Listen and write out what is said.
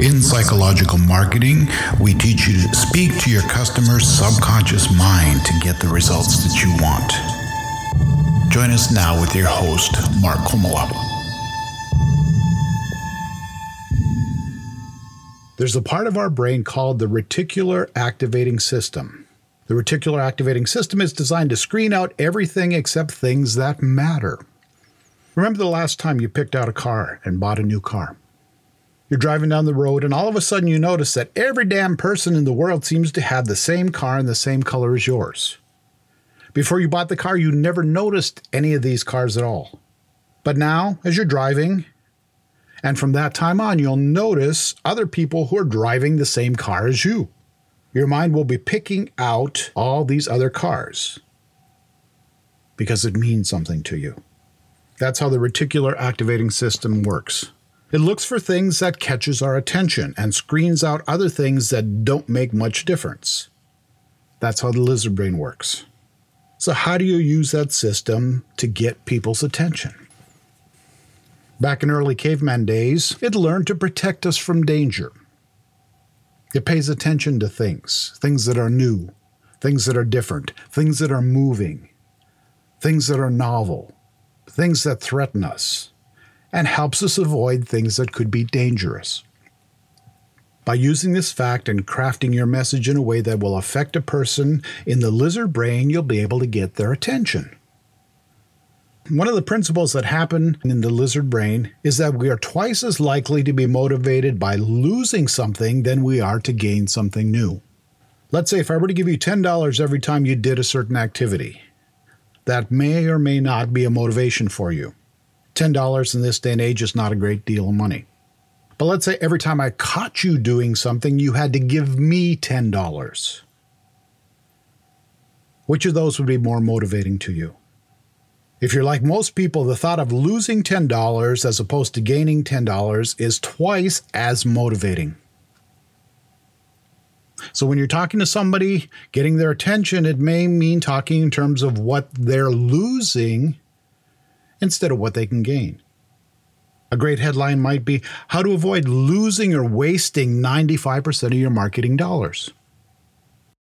In psychological marketing, we teach you to speak to your customer's subconscious mind to get the results that you want. Join us now with your host, Mark Komola. There's a part of our brain called the reticular activating system. The reticular activating system is designed to screen out everything except things that matter. Remember the last time you picked out a car and bought a new car? You're driving down the road, and all of a sudden you notice that every damn person in the world seems to have the same car and the same color as yours. Before you bought the car, you never noticed any of these cars at all. But now, as you're driving, and from that time on, you'll notice other people who are driving the same car as you. Your mind will be picking out all these other cars because it means something to you. That's how the reticular activating system works. It looks for things that catches our attention and screens out other things that don't make much difference. That's how the lizard brain works. So how do you use that system to get people's attention? Back in early caveman days, it learned to protect us from danger. It pays attention to things, things that are new, things that are different, things that are moving, things that are novel, things that threaten us and helps us avoid things that could be dangerous. By using this fact and crafting your message in a way that will affect a person in the lizard brain, you'll be able to get their attention. One of the principles that happen in the lizard brain is that we are twice as likely to be motivated by losing something than we are to gain something new. Let's say if I were to give you $10 every time you did a certain activity, that may or may not be a motivation for you. $10 in this day and age is not a great deal of money. But let's say every time I caught you doing something, you had to give me $10. Which of those would be more motivating to you? If you're like most people, the thought of losing $10 as opposed to gaining $10 is twice as motivating. So when you're talking to somebody, getting their attention, it may mean talking in terms of what they're losing instead of what they can gain. A great headline might be How to Avoid Losing or Wasting 95% of Your Marketing Dollars.